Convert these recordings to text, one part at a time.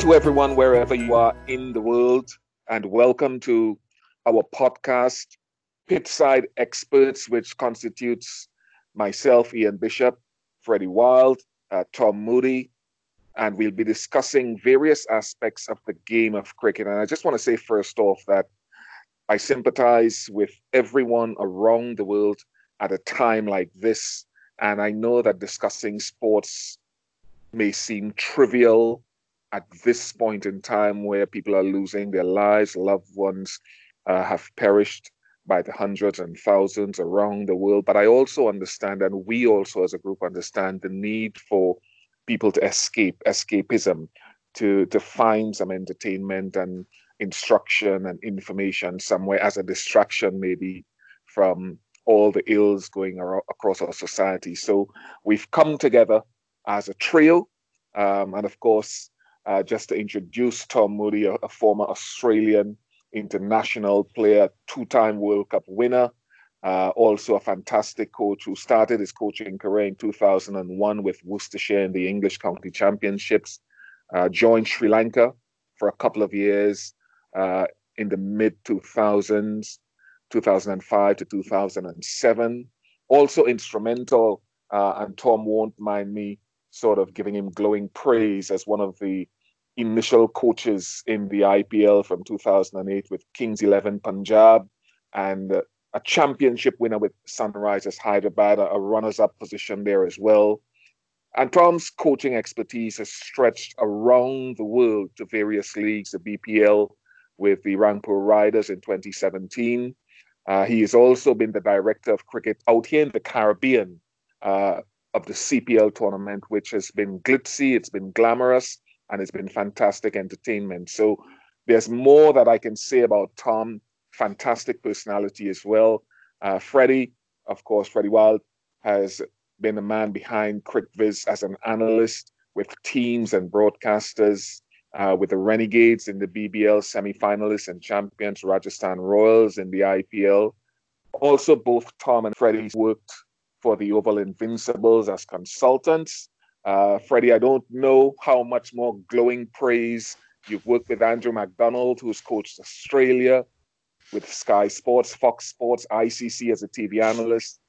to everyone wherever you are in the world, and welcome to our podcast, Pitch Side Experts, which constitutes myself, Ian Bishop, Freddie Wilde, uh, Tom Moody, and we'll be discussing various aspects of the game of cricket. And I just want to say, first off, that I sympathize with everyone around the world at a time like this. And I know that discussing sports may seem trivial at this point in time where people are losing their lives, loved ones uh, have perished by the hundreds and thousands around the world. But I also understand, and we also as a group understand, the need for people to escape, escapism, to, to find some entertainment and instruction and information somewhere as a distraction, maybe from all the ills going across our society. So we've come together as a trio. Um, and of course, uh, just to introduce Tom Moody, a, a former Australian international player, two time World Cup winner, uh, also a fantastic coach who started his coaching career in 2001 with Worcestershire in the English County Championships, uh, joined Sri Lanka for a couple of years uh, in the mid 2000s, 2005 to 2007. Also instrumental, uh, and Tom won't mind me sort of giving him glowing praise as one of the initial coaches in the IPL from 2008 with Kings 11 Punjab and a championship winner with Sunrisers Hyderabad, a runners up position there as well. And Tom's coaching expertise has stretched around the world to various leagues, the BPL with the Rangpur Riders in 2017. Uh, he has also been the director of cricket out here in the Caribbean uh, of the CPL tournament, which has been glitzy, it's been glamorous, and it's been fantastic entertainment. So there's more that I can say about Tom. Fantastic personality as well. Uh, Freddie, of course, Freddie Wilde has been the man behind CricViz as an analyst with teams and broadcasters, uh, with the Renegades in the BBL semi-finalists and champions Rajasthan Royals in the IPL. Also, both Tom and Freddie worked for the Oval Invincibles as consultants. Uh, Freddie, I don't know how much more glowing praise you've worked with Andrew McDonald, who's coached Australia, with Sky Sports, Fox Sports, ICC as a TV analyst.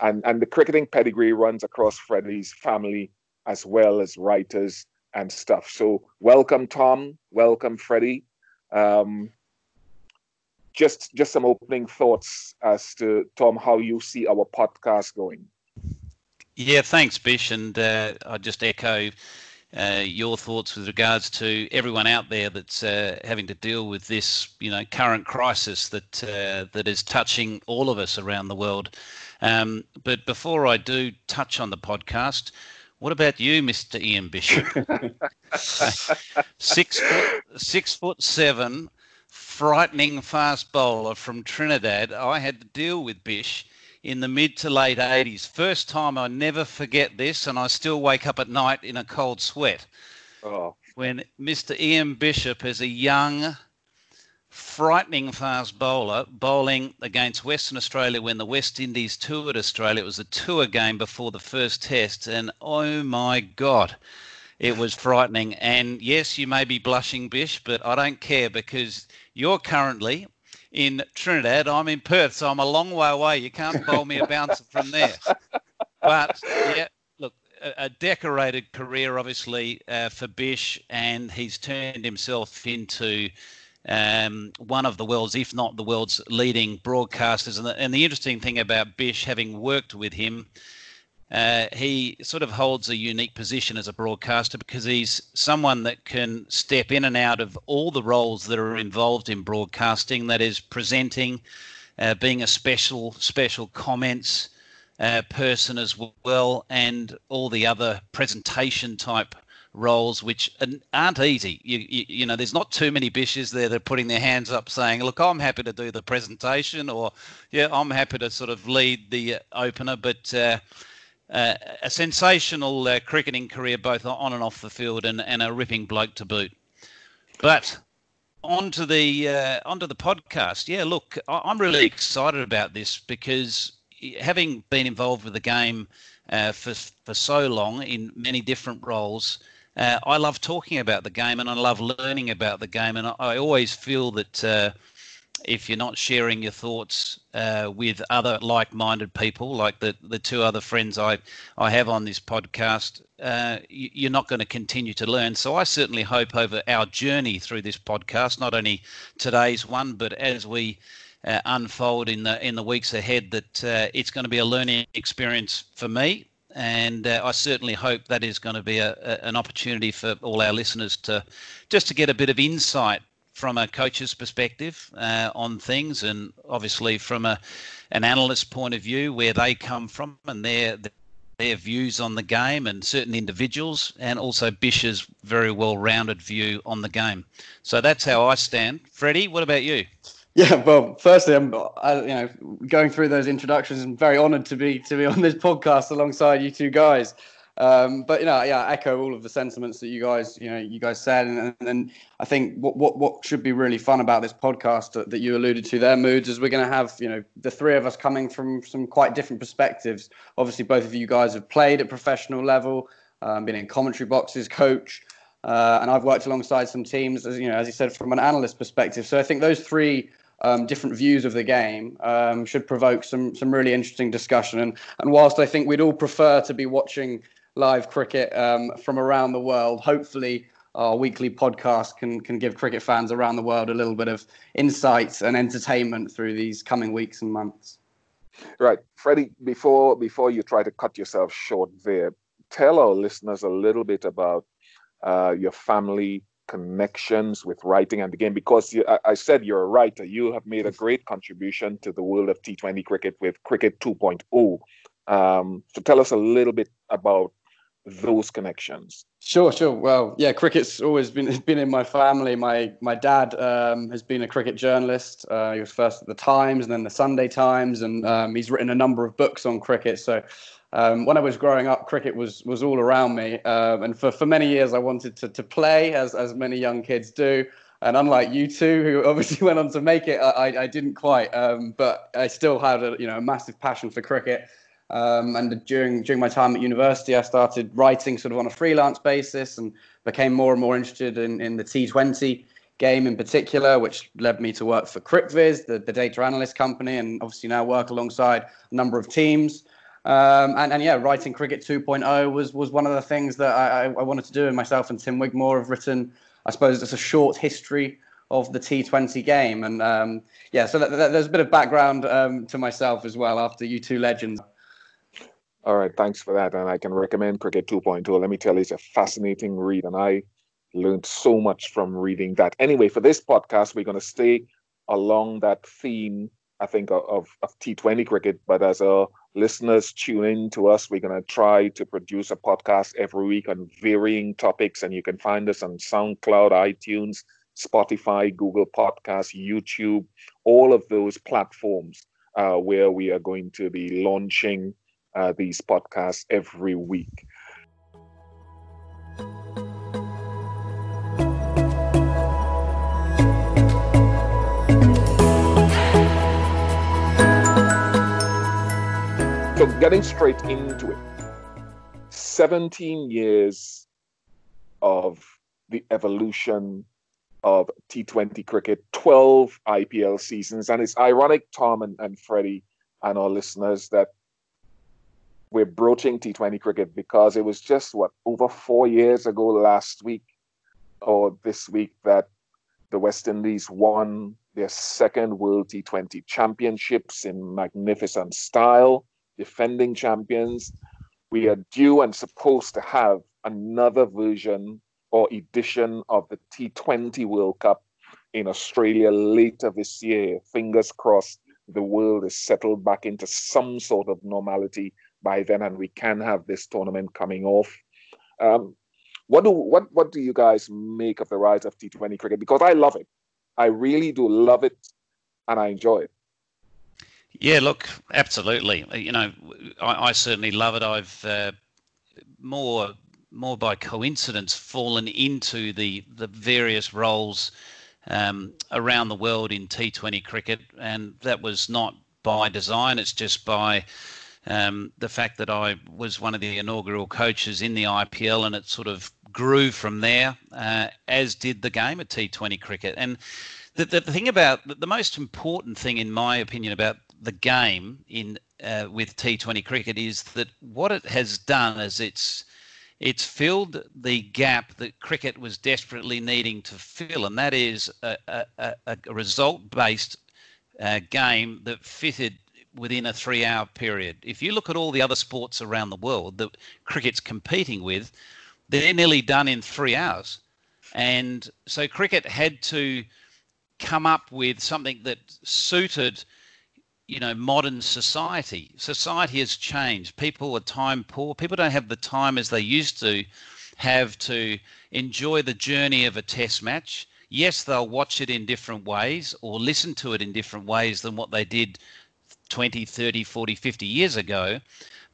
And, and the cricketing pedigree runs across Freddie's family as well as writers and stuff. So welcome, Tom. Welcome, Freddie. Um, just just some opening thoughts as to Tom how you see our podcast going. Yeah, thanks, Bish, and uh, I just echo uh, your thoughts with regards to everyone out there that's uh, having to deal with this, you know, current crisis that uh, that is touching all of us around the world. Um, but before I do touch on the podcast, what about you, Mr. Ian Bishop? six foot, six foot seven, frightening fast bowler from Trinidad. I had to deal with Bish in the mid to late 80s. First time I never forget this, and I still wake up at night in a cold sweat. Oh. When Mr. Ian Bishop, as a young, frightening fast bowler, bowling against Western Australia when the West Indies toured Australia. It was a tour game before the first test, and oh my God, it was frightening. And yes, you may be blushing, Bish, but I don't care because you're currently in Trinidad. I'm in Perth, so I'm a long way away. You can't bowl me a bouncer from there. But yeah, look, a, a decorated career, obviously, uh, for Bish, and he's turned himself into um, one of the world's, if not the world's, leading broadcasters. And the, and the interesting thing about Bish, having worked with him, uh, he sort of holds a unique position as a broadcaster because he's someone that can step in and out of all the roles that are involved in broadcasting. That is presenting, uh, being a special special comments uh, person as well, and all the other presentation type roles which aren't easy. You, you, you, know, there's not too many bishes there that are putting their hands up saying, look, I'm happy to do the presentation or, yeah, I'm happy to sort of lead the opener. But uh, a sensational uh, cricketing career, both on and off the field, and, and a ripping bloke to boot. But onto the uh, onto the podcast. Yeah, look, I'm really excited about this because having been involved with the game uh, for for so long in many different roles, uh, I love talking about the game and I love learning about the game. And I, I always feel that uh, if you're not sharing your thoughts uh, with other like-minded people, like the, the two other friends I, I have on this podcast, uh, you're not going to continue to learn. So I certainly hope over our journey through this podcast, not only today's one, but as we uh, unfold in the in the weeks ahead, that uh, it's going to be a learning experience for me and uh, I certainly hope that is going to be a, a, an opportunity for all our listeners to just to get a bit of insight from a coach's perspective uh, on things, and obviously from a an analyst point of view, where they come from and their their views on the game, and certain individuals, and also Bish's very well-rounded view on the game. So that's how I stand. Freddie, what about you? Yeah, well, firstly, I'm I, you know going through those introductions. I'm very honoured to be to be on this podcast alongside you two guys. Um, but you know, yeah, I echo all of the sentiments that you guys you know you guys said, and, and I think what, what what should be really fun about this podcast that, that you alluded to, their moods, is we're going to have you know the three of us coming from some quite different perspectives. Obviously, both of you guys have played at professional level, um, been in commentary boxes, coach. Uh, and I've worked alongside some teams, as you know, as you said, from an analyst perspective. So I think those three um, different views of the game um, should provoke some some really interesting discussion. And and whilst I think we'd all prefer to be watching live cricket um, from around the world, hopefully our weekly podcast can can give cricket fans around the world a little bit of insight and entertainment through these coming weeks and months. Right, Freddie. Before before you try to cut yourself short there, tell our listeners a little bit about uh, your family connections with writing and the game because you, I, I, said you're a writer. You have made a great contribution to the world of T20 cricket with Cricket 2.0. Um, so tell us a little bit about those connections. Sure, sure. Well, yeah, cricket's always been been in my family. My my dad um, has been a cricket journalist. Uh, he was first at the Times and then the Sunday Times, and um, he's written a number of books on cricket. So um, when I was growing up, cricket was was all around me, um, and for, for many years I wanted to to play, as as many young kids do. And unlike you two, who obviously went on to make it, I, I didn't quite. Um, but I still had a you know a massive passion for cricket. Um, and during during my time at university, I started writing sort of on a freelance basis, and became more and more interested in in the T20 game in particular, which led me to work for CricViz, the, the data analyst company, and obviously now work alongside a number of teams. Um, and, and yeah, writing Cricket 2.0 was was one of the things that I, I wanted to do. And myself and Tim Wigmore have written, I suppose, it's a short history of the T20 game. And um, yeah, so there's a bit of background um, to myself as well after you two legends. All right, thanks for that. And I can recommend Cricket 2.0. Let me tell you, it's a fascinating read. And I learned so much from reading that. Anyway, for this podcast, we're going to stay along that theme, I think, of, of T20 cricket, but as our listeners tune in to us. We're going to try to produce a podcast every week on varying topics, and you can find us on SoundCloud, iTunes, Spotify, Google Podcasts, YouTube, all of those platforms uh, where we are going to be launching uh, these podcasts every week. So getting straight into it, 17 years of the evolution of T20 cricket, 12 IPL seasons. And it's ironic, Tom and, and Freddie and our listeners, that we're broaching T20 cricket because it was just what over four years ago last week or this week that the West Indies won their second World T20 Championships in magnificent style defending champions. We are due and supposed to have another version or edition of the T20 World Cup in Australia later this year. Fingers crossed the world is settled back into some sort of normality by then and we can have this tournament coming off. Um, what do what what do you guys make of the rise of T20 cricket? Because I love it. I really do love it and I enjoy it. Yeah, look, absolutely. You know, I, I certainly love it. I've uh, more more by coincidence fallen into the the various roles um, around the world in T20 cricket, and that was not by design. It's just by um, the fact that I was one of the inaugural coaches in the IPL, and it sort of grew from there, uh, as did the game of T20 cricket. And the, the, the thing about the, the most important thing, in my opinion, about the game in uh, with T20 cricket is that what it has done is it's it's filled the gap that cricket was desperately needing to fill, and that is a, a, a result-based uh, game that fitted within a three-hour period. If you look at all the other sports around the world that cricket's competing with, they're nearly done in three hours, and so cricket had to come up with something that suited you know modern society. Society has changed. People are time poor. People don't have the time as they used to have to enjoy the journey of a test match. Yes they'll watch it in different ways or listen to it in different ways than what they did 20 30 40 50 years ago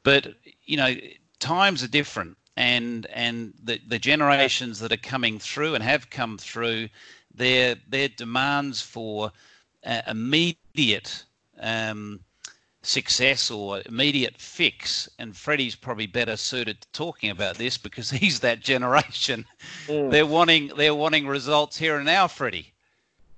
but you know times are different and and the, the generations that are coming through and have come through their their demands for uh, immediate um, success or immediate fix. And Freddie's probably better suited to talking about this because he's that generation. Mm. They're wanting they're wanting results here and now, Freddie.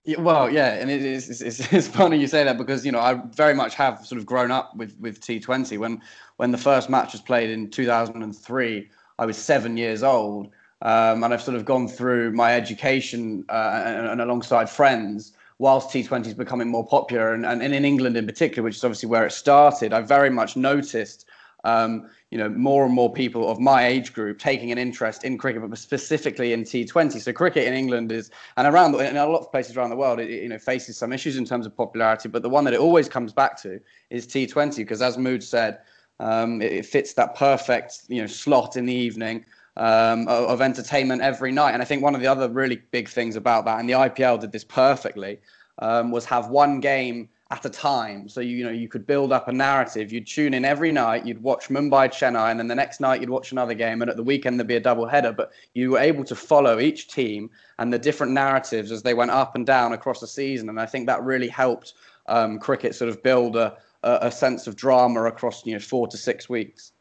Yeah, well, yeah, and it is it's, it's, funny you say that because you know I very much have sort of grown up with with T20 when when the first match was played in 2003. I was seven years old, um, and I've sort of gone through my education uh, and, and alongside friends whilst T20 is becoming more popular, and, and in England in particular, which is obviously where it started, I very much noticed, um, you know, more and more people of my age group taking an interest in cricket, but specifically in T20. So cricket in England is, and around in a lot of places around the world, it, you know, faces some issues in terms of popularity. But the one that it always comes back to is T20, because as Mood said, um, it, it fits that perfect, you know, slot in the evening. Um, of, of, entertainment every night. And I think one of the other really big things about that, and the IPL did this perfectly, um, was have one game at a time. So you, you know you could build up a narrative. You'd tune in every night. You'd watch Mumbai Chennai, and then the next night you'd watch another game, and at the weekend there'd be a double header. But you were able to follow each team and the different narratives as they went up and down across the season. And I think that really helped um, cricket sort of build a, a, a sense of drama across you know four to six weeks.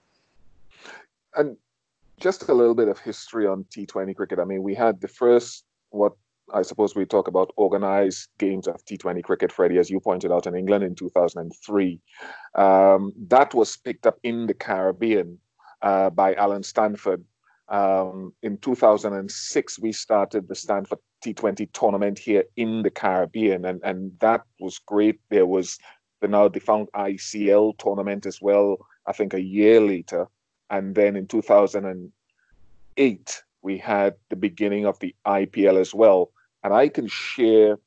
And just a little bit of history on T20 cricket. I mean, we had the first, what I suppose we talk about organized games of T20 cricket, Freddie, as you pointed out in England in 2003. Um, that was picked up in the Caribbean uh, by Allen Stanford. Um, in 2006, we started the Stanford T20 tournament here in the Caribbean, and, and that was great. There was the now defunct ICL tournament as well, I think a year later. And then in 2008, we had the beginning of the IPL as well. And I can share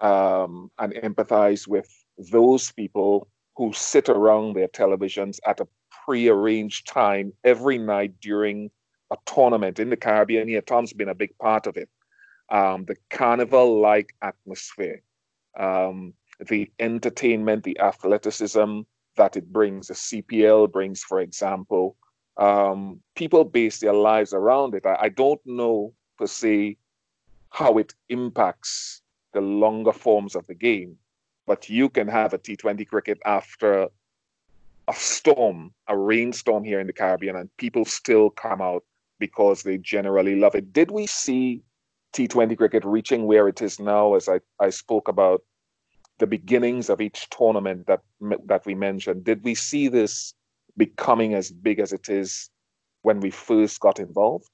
um, and empathize with those people who sit around their televisions at a pre-arranged time every night during a tournament in the Caribbean. Here, Tom's been a big part of it. Um, the carnival-like atmosphere, um, the entertainment, the athleticism, that it brings, the CPL brings, for example. Um, people base their lives around it. I, I, don't know per se how it impacts the longer forms of the game, but you can have a T20 cricket after a storm, a rainstorm here in the Caribbean, and people still come out because they generally love it. Did we see T20 cricket reaching where it is now, as I, I spoke about the beginnings of each tournament that that we mentioned, did we see this becoming as big as it is when we first got involved?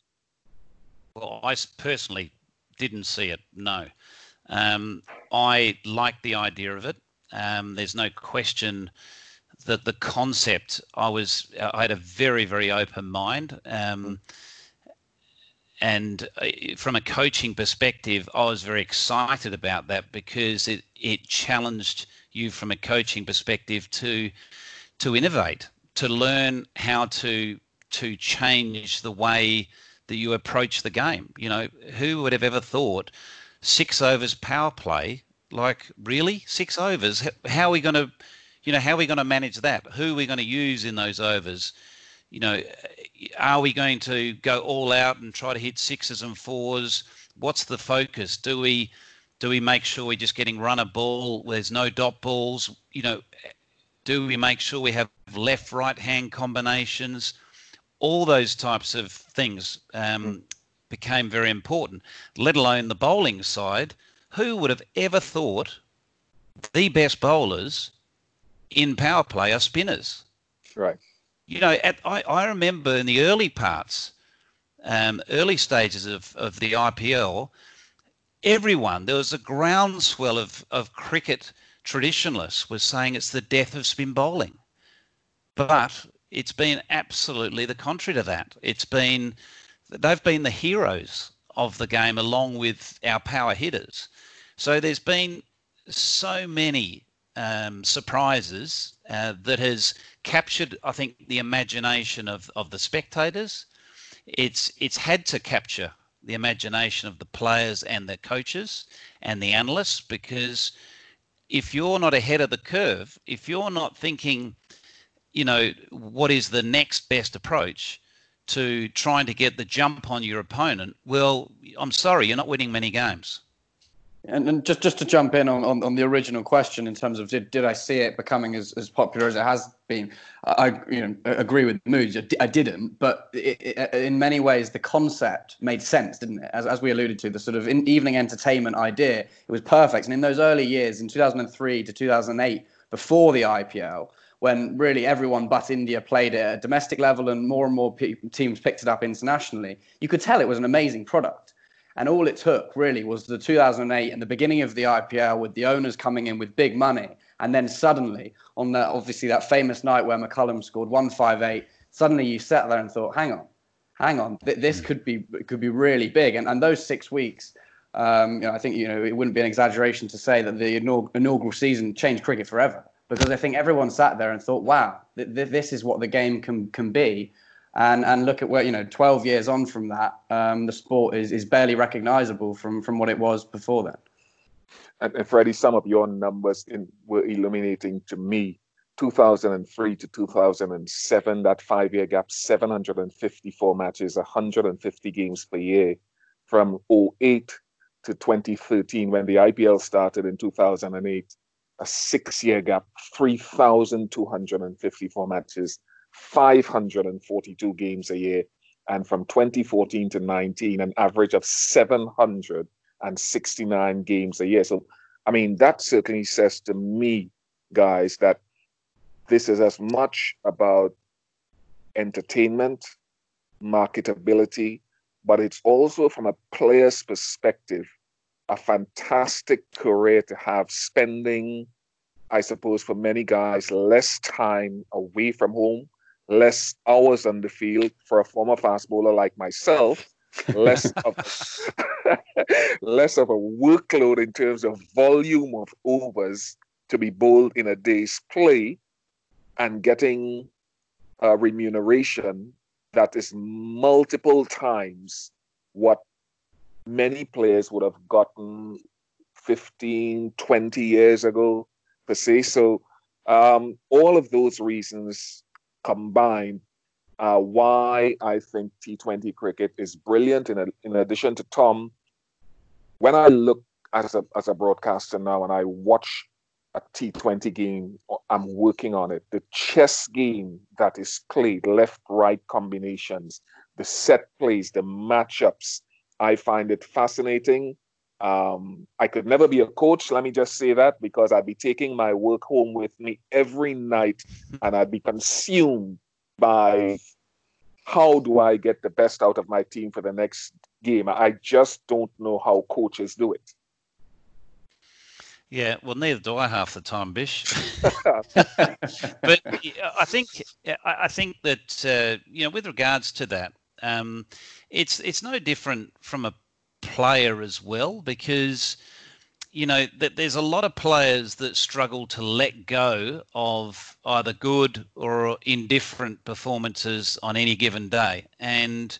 Well, I personally didn't see it. No, um, I like the idea of it. Um, there's no question that the concept. I was. I had a very very open mind. Um, and uh, from a coaching perspective, I was very excited about that because it, it challenged you from a coaching perspective to to innovate, to learn how to to change the way that you approach the game. You know, who would have ever thought six overs power play? Like really, six overs? How are we going to, you know, how are we going to manage that? Who are we going to use in those overs? you know, are we going to go all out and try to hit sixes and fours? What's the focus? Do we do we make sure we're just getting run a ball? There's no dot balls. You know, Do we make sure we have left right hand combinations? All those types of things um, mm. became very important, let alone the bowling side. Who would have ever thought the best bowlers in power play are spinners? Right. You know, at, I, I remember in the early parts, um, early stages of, of the IPL, everyone, there was a groundswell of, of cricket traditionalists was saying it's the death of spin bowling. But it's been absolutely the contrary to that. It's been, they've been the heroes of the game along with our power hitters. So there's been so many um, surprises uh, that has captured, I think, the imagination of, of the spectators. It's it's had to capture the imagination of the players and the coaches and the analysts because if you're not ahead of the curve, if you're not thinking, you know, what is the next best approach to trying to get the jump on your opponent, well, I'm sorry, you're not winning many games. And, and just just to jump in on, on, on, the original question in terms of did, did I see it becoming as, as popular as it has been? I you know agree with Moods. I didn't, but it, it, uh, in many ways the concept made sense, didn't it? As, as we alluded to, the sort of evening entertainment idea, it was perfect. And in those early years, in 2003 to 2008, before the IPL, when really everyone but India played it at a domestic level and more and more pe- teams picked it up internationally, you could tell it was an amazing product. And all it took really was the 2008 and the beginning of the IPL with the owners coming in with big money. And then suddenly, on that obviously that famous night where McCullum scored 158, suddenly you sat there and thought, hang on, hang on, this hmm. could be could be really big. And, and those six weeks, um, you know, I think you know it wouldn't be an exaggeration to say that the inaugural season changed cricket forever because I think everyone sat there and thought, wow, th- th- this is what the game can can be. And and look at where you know 12 years on from that um, the sport is is barely recognizable from from what it was before then. And, and freddie some of your numbers in, were illuminating to me. 2003 to 2007 that five year gap 754 matches 150 games per year from 08 to 2013 when the ipl started in 2008 a six year gap 3254 matches 542 games a year. And from 2014 to 19, an average of 769 games a year. So, I mean, that certainly says to me, guys, that this is as much about entertainment, marketability, but it's also from a player's perspective, a fantastic career to have spending, I suppose, for many guys, less time away from home, less hours on the field for a former fast bowler like myself, less of less of a workload in terms of volume of overs to be bowled in a day's play, and getting a remuneration that is multiple times what many players would have gotten 15, 20 years ago, per se. So, um, all of those reasons combine uh, why I think T20 cricket is brilliant. In, a, in addition to Tom, when I look as a, as a broadcaster now and I watch a T20 game, I'm working on it. The chess game that is played, left right combinations, the set plays, the matchups, I find it fascinating. Um, I could never be a coach, let me just say that, because I'd be taking my work home with me every night and I'd be consumed by how do I get the best out of my team for the next game. I just don't know how coaches do it. Yeah, well, neither do I half the time, Bish. but I think I think that uh, you know, with regards to that, um, it's it's no different from a player as well because you know that there's a lot of players that struggle to let go of either good or indifferent performances on any given day. And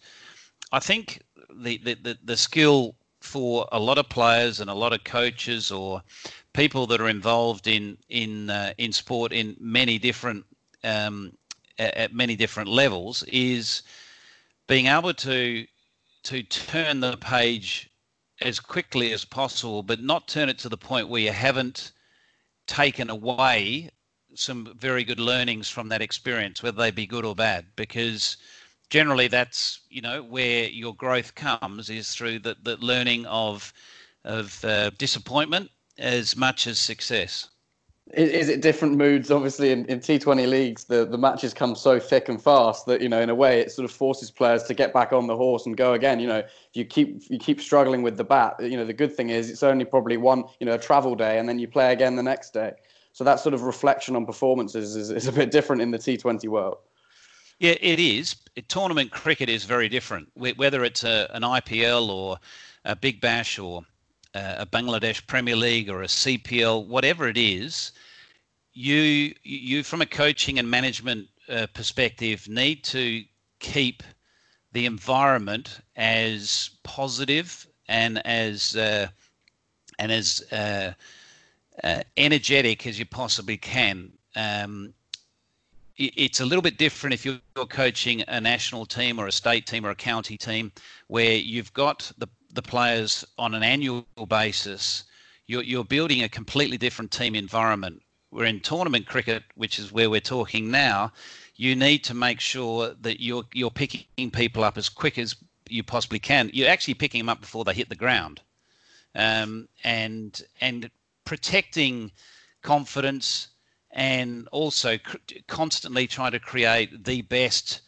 i think the the, the, the skill for a lot of players and a lot of coaches or people that are involved in in uh, in sport in many different um, at, at many different levels is being able to to turn the page as quickly as possible, but not turn it to the point where you haven't taken away some very good learnings from that experience, whether they be good or bad, because generally that's you know where your growth comes is through the, the learning of of uh, disappointment as much as success. Is, it different moods? Obviously, in, in T20 leagues, the, the matches come so thick and fast that you know, in a way, it sort of forces players to get back on the horse and go again. You know, if you keep you keep struggling with the bat, you know, the good thing is it's only probably one, you know, a travel day, and then you play again the next day. So that sort of reflection on performances is, is a bit different in the T20 world. Yeah, it is. Tournament cricket is very different. Whether it's a, an IPL or a Big Bash or a Bangladesh Premier League or a CPL, whatever it is, you you from a coaching and management uh, perspective need to keep the environment as positive and as uh, and as uh, uh energetic as you possibly can. Um, it's a little bit different if you're coaching a national team or a state team or a county team where you've got the the players on an annual basis, you're, you're building a completely different team environment. We're in tournament cricket, which is where we're talking now. You need to make sure that you're you're picking people up as quick as you possibly can. You're actually picking them up before they hit the ground, um, and and protecting confidence and also cr- constantly trying to create the best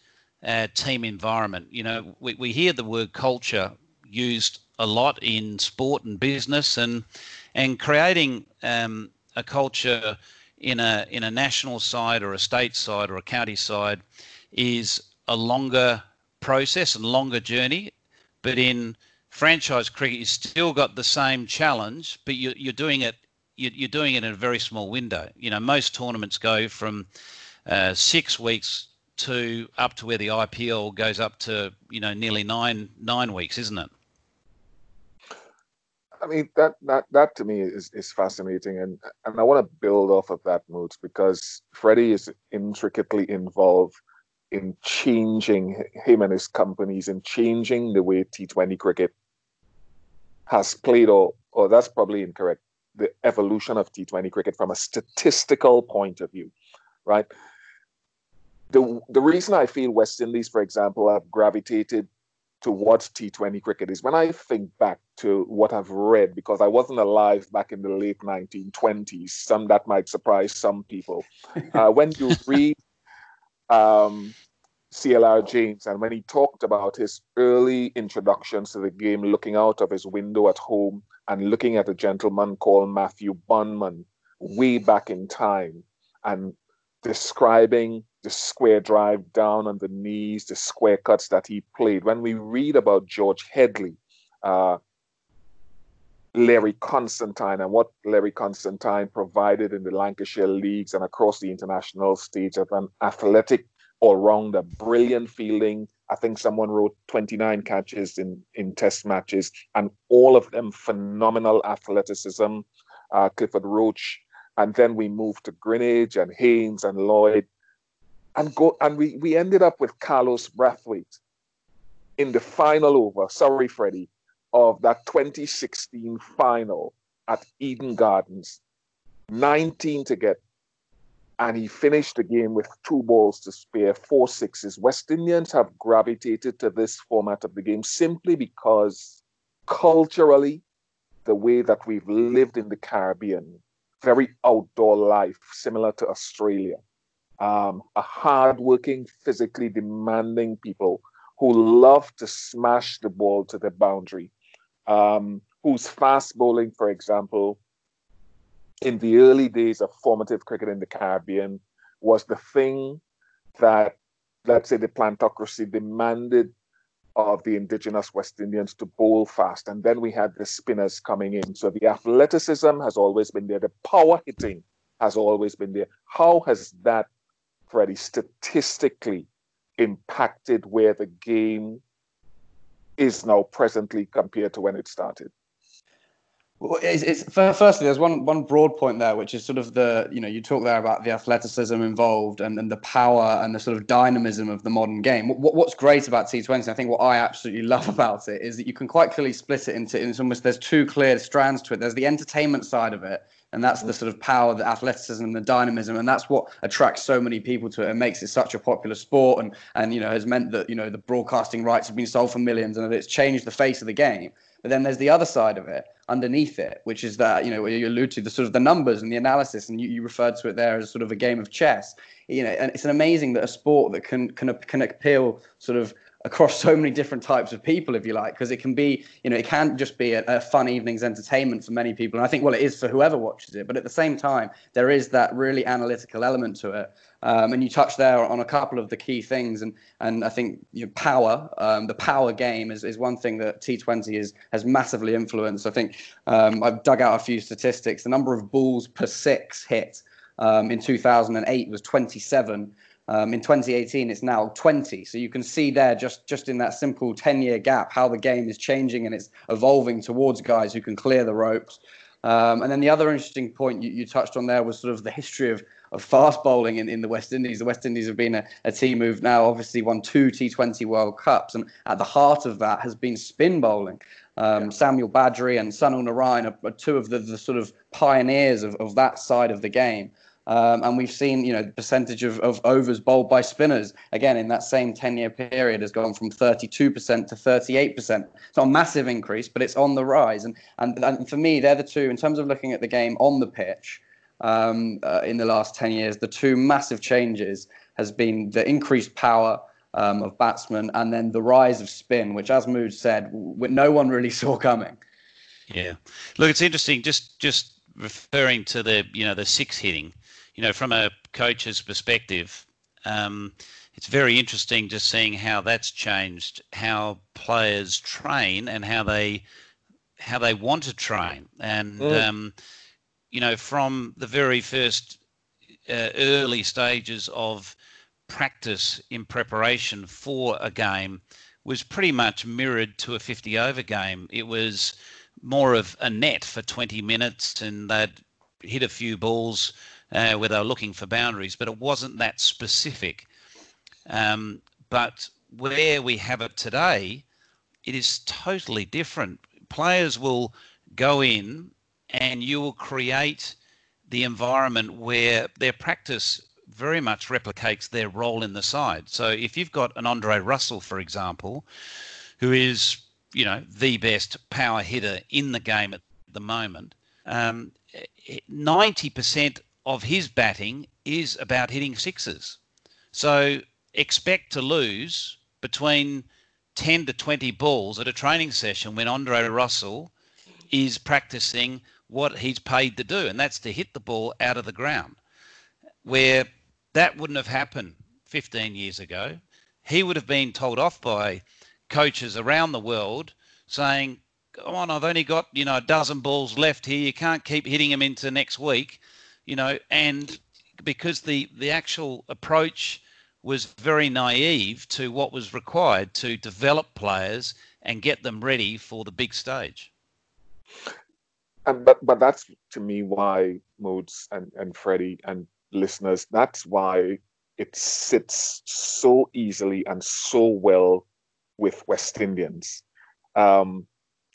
uh, team environment. You know, we, we hear the word culture used a lot in sport and business, and and creating um, a culture in a in a national side or a state side or a county side is a longer process and longer journey. But in franchise cricket, you've still got the same challenge, but you, you're doing it you're doing it in a very small window. You know, most tournaments go from uh, six weeks to up to where the IPL goes up to you know nearly nine nine weeks, isn't it? I mean that that that to me is, is fascinating, and and I want to build off of that mood because Freddie is intricately involved in changing him and his companies and changing the way T20 cricket has played, or or that's probably incorrect. The evolution of T20 cricket from a statistical point of view, right? The the reason I feel West Indies, for example, have gravitated towards T20 cricket is when I think back to what I've read, because I wasn't alive back in the late 1920s, some that might surprise some people. Uh, when you read um, CLR James and when he talked about his early introductions to the game, looking out of his window at home and looking at a gentleman called Matthew Bondman way back in time and describing the square drive down on the knees, the square cuts that he played. When we read about George Headley, uh, Learie Constantine, and what Learie Constantine provided in the Lancashire leagues and across the international stage of an athletic all rounder, brilliant fielding. I think someone wrote 29 catches in, in test matches, and all of them phenomenal athleticism. Uh, Clifford Roach, and then we moved to Greenidge and Haynes and Lloyd and go and we, we ended up with Carlos Brathwaite in the final over, sorry Freddie, of that 2016 final at Eden Gardens. 19 to get. And he finished the game with two balls to spare, four sixes. West Indians have gravitated to this format of the game simply because culturally, the way that we've lived in the Caribbean, very outdoor life, similar to Australia um, a hardworking, physically demanding people who love to smash the ball to the boundary, um, whose fast bowling, for example, in the early days of formative cricket in the Caribbean, was the thing that, let's say, the plantocracy demanded of the indigenous West Indians to bowl fast. And then we had the spinners coming in. So the athleticism has always been there, the power hitting has always been there. How has that Freddie, statistically impacted where the game is now presently compared to when it started? Well, it's, it's, firstly, there's one one broad point there, which is sort of the you know you talk there about the athleticism involved and, and the power and the sort of dynamism of the modern game. What, what's great about T20, I think what I absolutely love about it is that you can quite clearly split it into it's almost there's two clear strands to it. There's the entertainment side of it, and that's the sort of power, the athleticism, the dynamism, and that's what attracts so many people to it and makes it such a popular sport, and and you know has meant that you know the broadcasting rights have been sold for millions, and that it's changed the face of the game. But then there's the other side of it, underneath it, which is that you know you allude to the sort of the numbers and the analysis, and you, you referred to it there as sort of a game of chess. You know, and it's an amazing that a sport that can can can appeal sort of across so many different types of people, if you like, because it can be, you know, it can just be a, a, fun evening's entertainment for many people. And I think, well, it is for whoever watches it. But at the same time, there is that really analytical element to it. Um, and you touched there on a couple of the key things. And, and I think you know, power, um, the power game is, is one thing that T20 is, has massively influenced. I think um, I've dug out a few statistics. The number of balls per six hit um, in 2008 was 27. Um, in 2018, it's now 20. So you can see there, just just in that simple 10-year gap, how the game is changing and it's evolving towards guys who can clear the ropes. Um, and then the other interesting point you, you, touched on there was sort of the history of, of fast bowling in, in the West Indies. The West Indies have been a, a team who've now obviously won two T20 World Cups, and at the heart of that has been spin bowling. Um, yeah. Samuel Badree and Sunil Narine are, are two of the, the, sort of pioneers of, of that side of the game. Um, and we've seen, you know, the percentage of, of overs bowled by spinners, again, in that same 10 year period has gone from 32% to 38%. It's not a massive increase, but it's on the rise. And, and, and for me, they're the two, in terms of looking at the game on the pitch um, uh, in the last 10 years, the two massive changes has been the increased power um, of batsmen and then the rise of spin, which, as Mood said, no one really saw coming. Yeah. Look, it's interesting, just, just referring to the, you know, the six hitting you know, from a coach's perspective, um, it's very interesting just seeing how that's changed, how players train and how they how they want to train, and mm. um, you know, from the very first uh, early stages of practice in preparation for a game was pretty much mirrored to a 50 over game. It was more of a net for 20 minutes, and they'd hit a few balls uh, where they were looking for boundaries, but it wasn't that specific. Um, but where we have it today, it is totally different. Players will go in and you will create the environment where their practice very much replicates their role in the side. So if you've got an Andre Russell, for example, who is, you know, the best power hitter in the game at the moment, um, 90% of his batting is about hitting sixes. So expect to lose between 10 to 20 balls at a training session when Andre Russell is practicing what he's paid to do, and that's to hit the ball out of the ground. Where that wouldn't have happened 15 years ago. He would have been told off by coaches around the world saying, Come on, I've only got, you know, a dozen balls left here. You can't keep hitting them into next week you know, and because the the actual approach was very naive to what was required to develop players and get them ready for the big stage. And but but that's to me why Moods and, and Freddie and listeners, that's why it sits so easily and so well with West Indians. Um,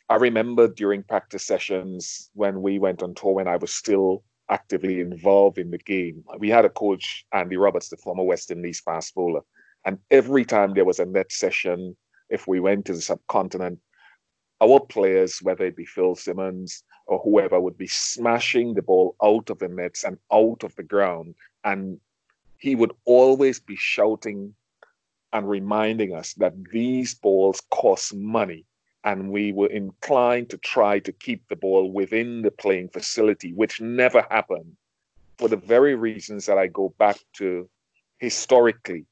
I remember during practice sessions when we went on tour when I was still actively involved in the game. We had a coach, Andy Roberts, the former West Indies fast bowler, and every time there was a net session, if we went to the subcontinent, our players, whether it be Phil Simmons or whoever, would be smashing the ball out of the nets and out of the ground. And he would always be shouting and reminding us that these balls cost money and we were inclined to try to keep the ball within the playing facility, which never happened for the very reasons that I go back to historically.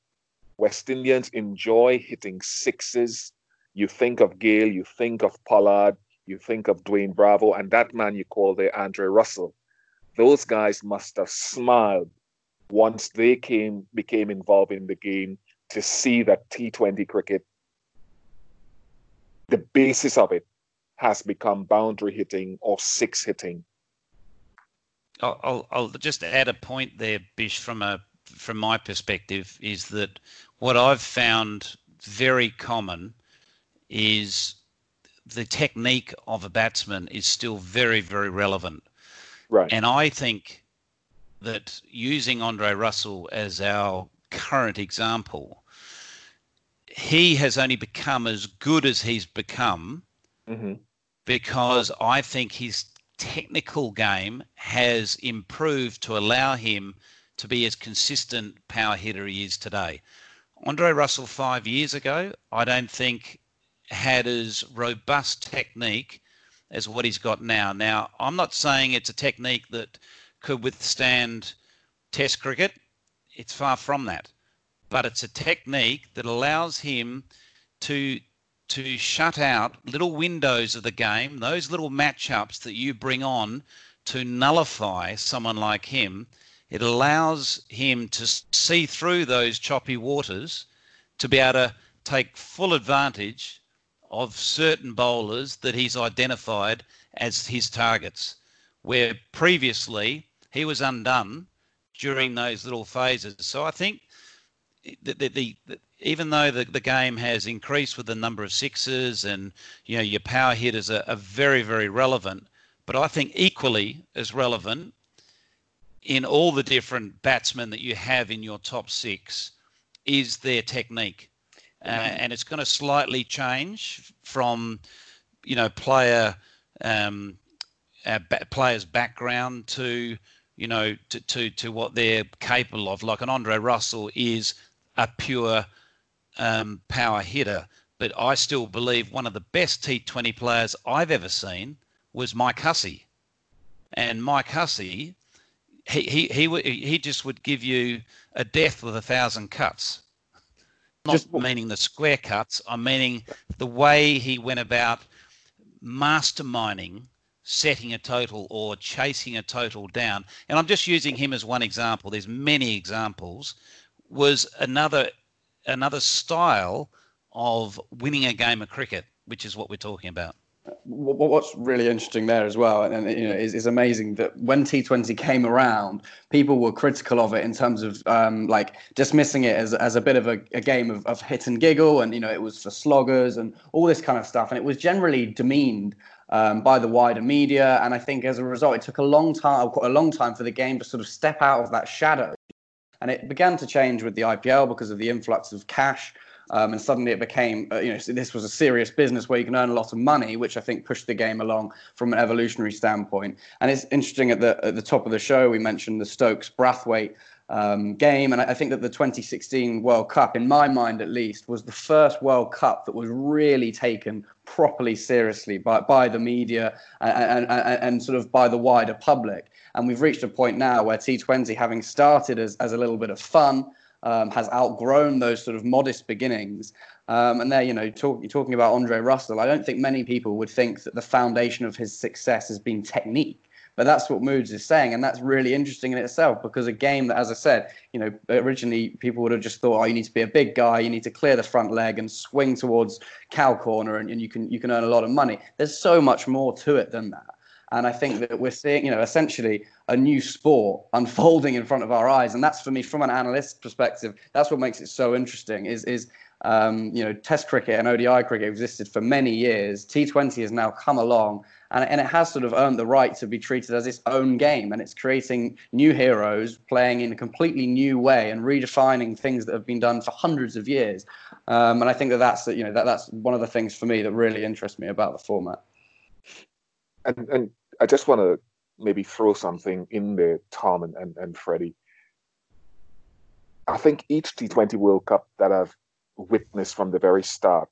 West Indians enjoy hitting sixes. You think of Gayle, you think of Pollard, you think of Dwayne Bravo, and that man you call there Andre Russell. Those guys must have smiled once they came became involved in the game to see that T20 cricket the basis of it has become boundary hitting or six hitting. I'll, I'll, I'll just add a point there, Bish, from a from my perspective, is that what I've found very common is the technique of a batsman is still very, very relevant. Right. And I think that using Andre Russell as our current example, he has only become as good as he's become mm-hmm. because I think his technical game has improved to allow him to be as consistent power hitter he is today. Andre Russell five years ago, I don't think had as robust technique as what he's got now. Now, I'm not saying it's a technique that could withstand Test cricket. It's far from that. But it's a technique that allows him to to shut out little windows of the game, those little matchups that you bring on to nullify someone like him. It allows him to see through those choppy waters to be able to take full advantage of certain bowlers that he's identified as his targets, where previously he was undone during those little phases. So I think the, the, the, even though the, the game has increased with the number of sixes and you know your power hitters are, are very very relevant, but I think equally as relevant in all the different batsmen that you have in your top six is their technique. Uh, and it's going to slightly change from, you know, player um, uh, player's background to, you know, to, to to what they're capable of. Like an Andre Russell is a pure um, power hitter, but I still believe one of the best T20 players I've ever seen was Mike Hussey, and Mike Hussey, he he he he just would give you a death with a thousand cuts not just meaning the square cuts. I'm meaning the way he went about masterminding setting a total or chasing a total down. And I'm just using him as one example. There's many examples. Was another another style of winning a game of cricket, which is what we're talking about. What's really interesting there as well, and, you know, is, is amazing that when T20 came around, people were critical of it in terms of um, like dismissing it as, as a bit of a, a game of, of hit and giggle, and you know it was for sloggers and all this kind of stuff, and it was generally demeaned um, by the wider media, and I think as a result, it took a long time, a long time, for the game to sort of step out of that shadow, and it began to change with the IPL because of the influx of cash. Um, and suddenly it became, uh, you know, this was a serious business where you can earn a lot of money, which I think pushed the game along from an evolutionary standpoint. And it's interesting at the at the top of the show we mentioned the Stokes Brathwaite um, game, and I, think that the 2016 World Cup, in my mind at least, was the first World Cup that was really taken properly seriously by by the media and, and, and, and sort of by the wider public. And we've reached a point now where T20, having started as, as a little bit of fun, um, has outgrown those sort of modest beginnings. Um, and there, you know, talk, you're talking about Andre Russell. I don't think many people would think that the foundation of his success has been technique. But that's what Moods is saying, and that's really interesting in itself because a game that, as I said, you know, originally people would have just thought, oh, you need to be a big guy, you need to clear the front leg and swing towards cow corner, and, and you can you can earn a lot of money. There's so much more to it than that. And I think that we're seeing, you know, essentially a new sport unfolding in front of our eyes. And that's for me, from an analyst perspective, that's what makes it so interesting. Is is um, you know, Test cricket and ODI cricket existed for many years. T20 has now come along, and, and it has sort of earned the right to be treated as its own game. And it's creating new heroes playing in a completely new way and redefining things that have been done for hundreds of years. Um, and I think that that's you know that that's one of the things for me that really interests me about the format. And and I just want to maybe throw something in there, Tom and, and, and Freddie. I think each T20 World Cup that I've witnessed from the very start,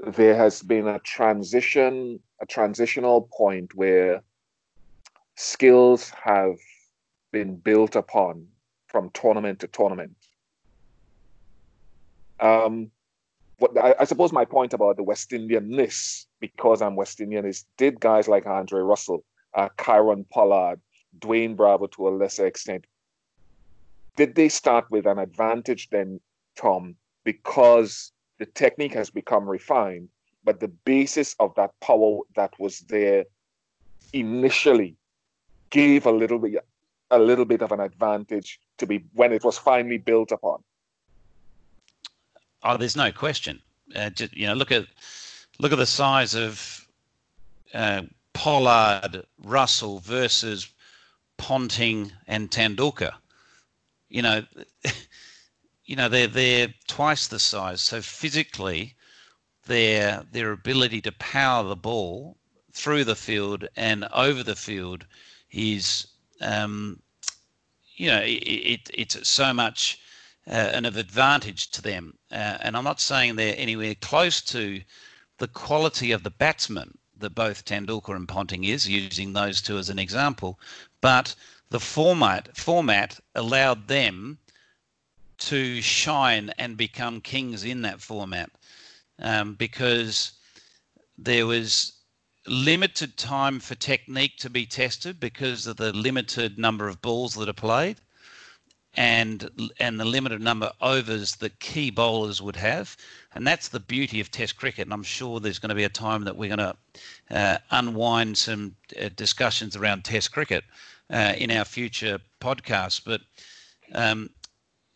there has been a transition, a transitional point where skills have been built upon from tournament to tournament. Um, what I, I, suppose my point about the West Indianness, because I'm West Indian, is did guys like Andre Russell, uh, Kieron Pollard, Dwayne Bravo to a lesser extent, did they start with an advantage then, Tom, because the technique has become refined, but the basis of that power that was there initially gave a little bit a little bit of an advantage to be when it was finally built upon. Oh, there's no question. Uh, just, you know, look at look at the size of uh, Pollard, Russell versus Ponting and Tendulkar. You know, you know they're they're twice the size. So physically, their their ability to power the ball through the field and over the field is, um, you know, it, it, it's so much uh, an advantage to them. Uh, and I'm not saying they're anywhere close to the quality of the batsman that both Tendulkar and Ponting is, using those two as an example, but the format format allowed them to shine and become kings in that format um, because there was limited time for technique to be tested because of the limited number of balls that are played and and the limited number overs that key bowlers would have. And that's the beauty of test cricket. And i'm sure there's going to be a time that we're going to uh, unwind some uh, discussions around test cricket uh, in our future podcasts. But um,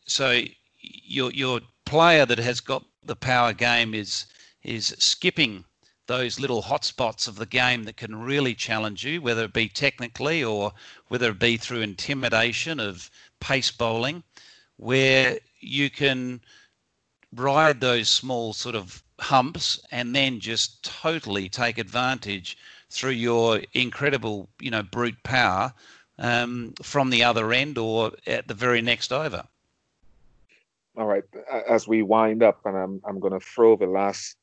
so your your player that has got the power game is is skipping those little hotspots of the game that can really challenge you, whether it be technically or whether it be through intimidation of pace bowling, where you can ride those small sort of humps and then just totally take advantage through your incredible, you know, brute power um, from the other end or at the very next over. All right. As we wind up, and I'm I'm going to throw the last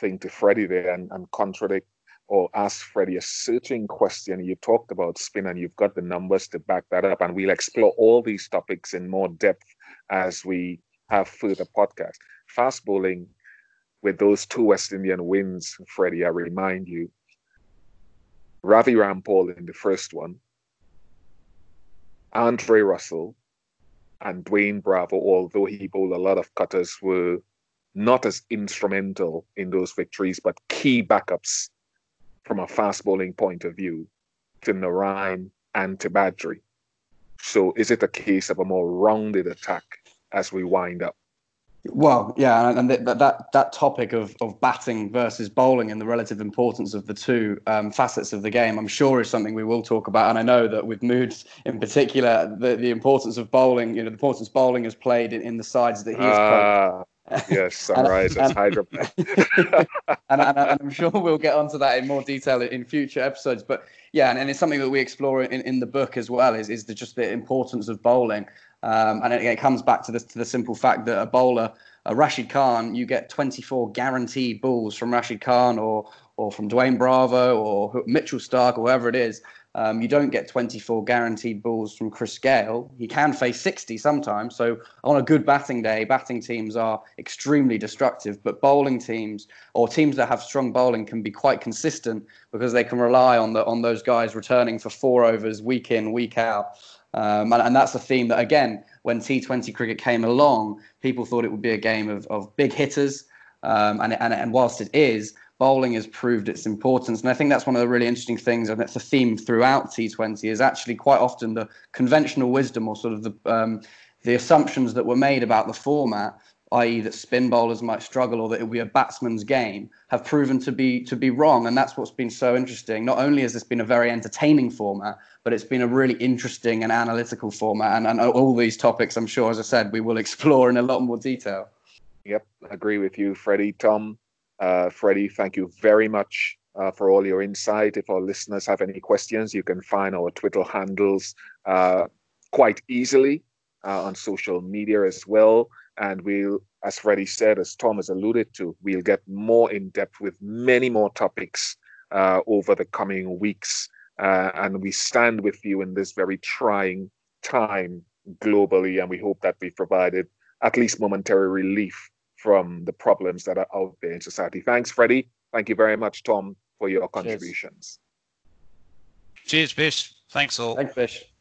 thing to Freddie there and, and contradict or ask Freddie a searching question. You talked about spin and you've got the numbers to back that up. And we'll explore all these topics in more depth as we have further podcasts. Fast bowling with those two West Indian wins, Freddie, I remind you. Ravi Rampaul in the first one, Andre Russell, and Dwayne Bravo, although he bowled a lot of cutters, were not as instrumental in those victories, but key backups from a fast bowling point of view to Narine and to Badree. So is it a case of a more rounded attack as we wind up? Well, yeah, and that that that topic of of batting versus bowling and the relative importance of the two um, facets of the game, I'm sure is something we will talk about. And I know that with Moods in particular, the the importance of bowling, you know, the importance bowling has played in, in the sides that he has uh, yes, Sunrise and, and, and, and, I'm sure we'll get onto that in more detail in future episodes. But yeah, and, and it's something that we explore in, in the book as well. Is is the, just the importance of bowling, um, and it, it, comes back to the to the simple fact that a bowler, a Rashid Khan, you get 24 guaranteed balls from Rashid Khan or or from Dwayne Bravo or Mitchell Starc or whoever it is. Um, you don't get 24 guaranteed balls from Chris Gayle. He can face 60 sometimes. So on a good batting day, batting teams are extremely destructive. But bowling teams or teams that have strong bowling can be quite consistent because they can rely on the on those guys returning for four overs week in week out. Um, and, and, that's a theme that again, when T20 cricket came along, people thought it would be a game of, of big hitters. Um, and, and, and whilst it is, bowling has proved its importance. And I think that's one of the really interesting things, and it's a theme throughout T20, is actually quite often the conventional wisdom or sort of the um, the assumptions that were made about the format, i.e., that spin bowlers might struggle or that it would be a batsman's game, have proven to be to be wrong. And that's what's been so interesting. Not only has this been a very entertaining format, but it's been a really interesting and analytical format. And, and all these topics, I'm sure, as I said, we will explore in a lot more detail. Yep, agree with you, Freddie. Tom, uh, Freddie, thank you very much uh, for all your insight. If our listeners have any questions, you can find our Twitter handles uh, quite easily uh, on social media as well. And we'll, as Freddie said, as Tom has alluded to, we'll get more in depth with many more topics uh, over the coming weeks. Uh, and we stand with you in this very trying time globally. And we hope that we've provided at least momentary relief from the problems that are out there in society. Thanks, Freddie. Thank you very much, Tom, for your contributions. Cheers, Cheers Bish. Thanks all. Thanks, Bish.